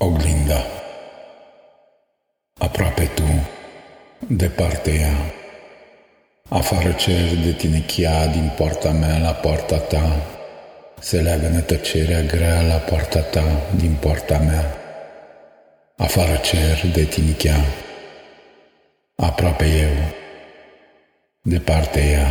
Oglinda. Aproape tu, departe ea, Afară cer de tine chia din poarta mea la poarta ta, Se leagă tăcerea grea la poarta ta din poarta mea. Afară cer de tine chia, Aproape eu, departe ea,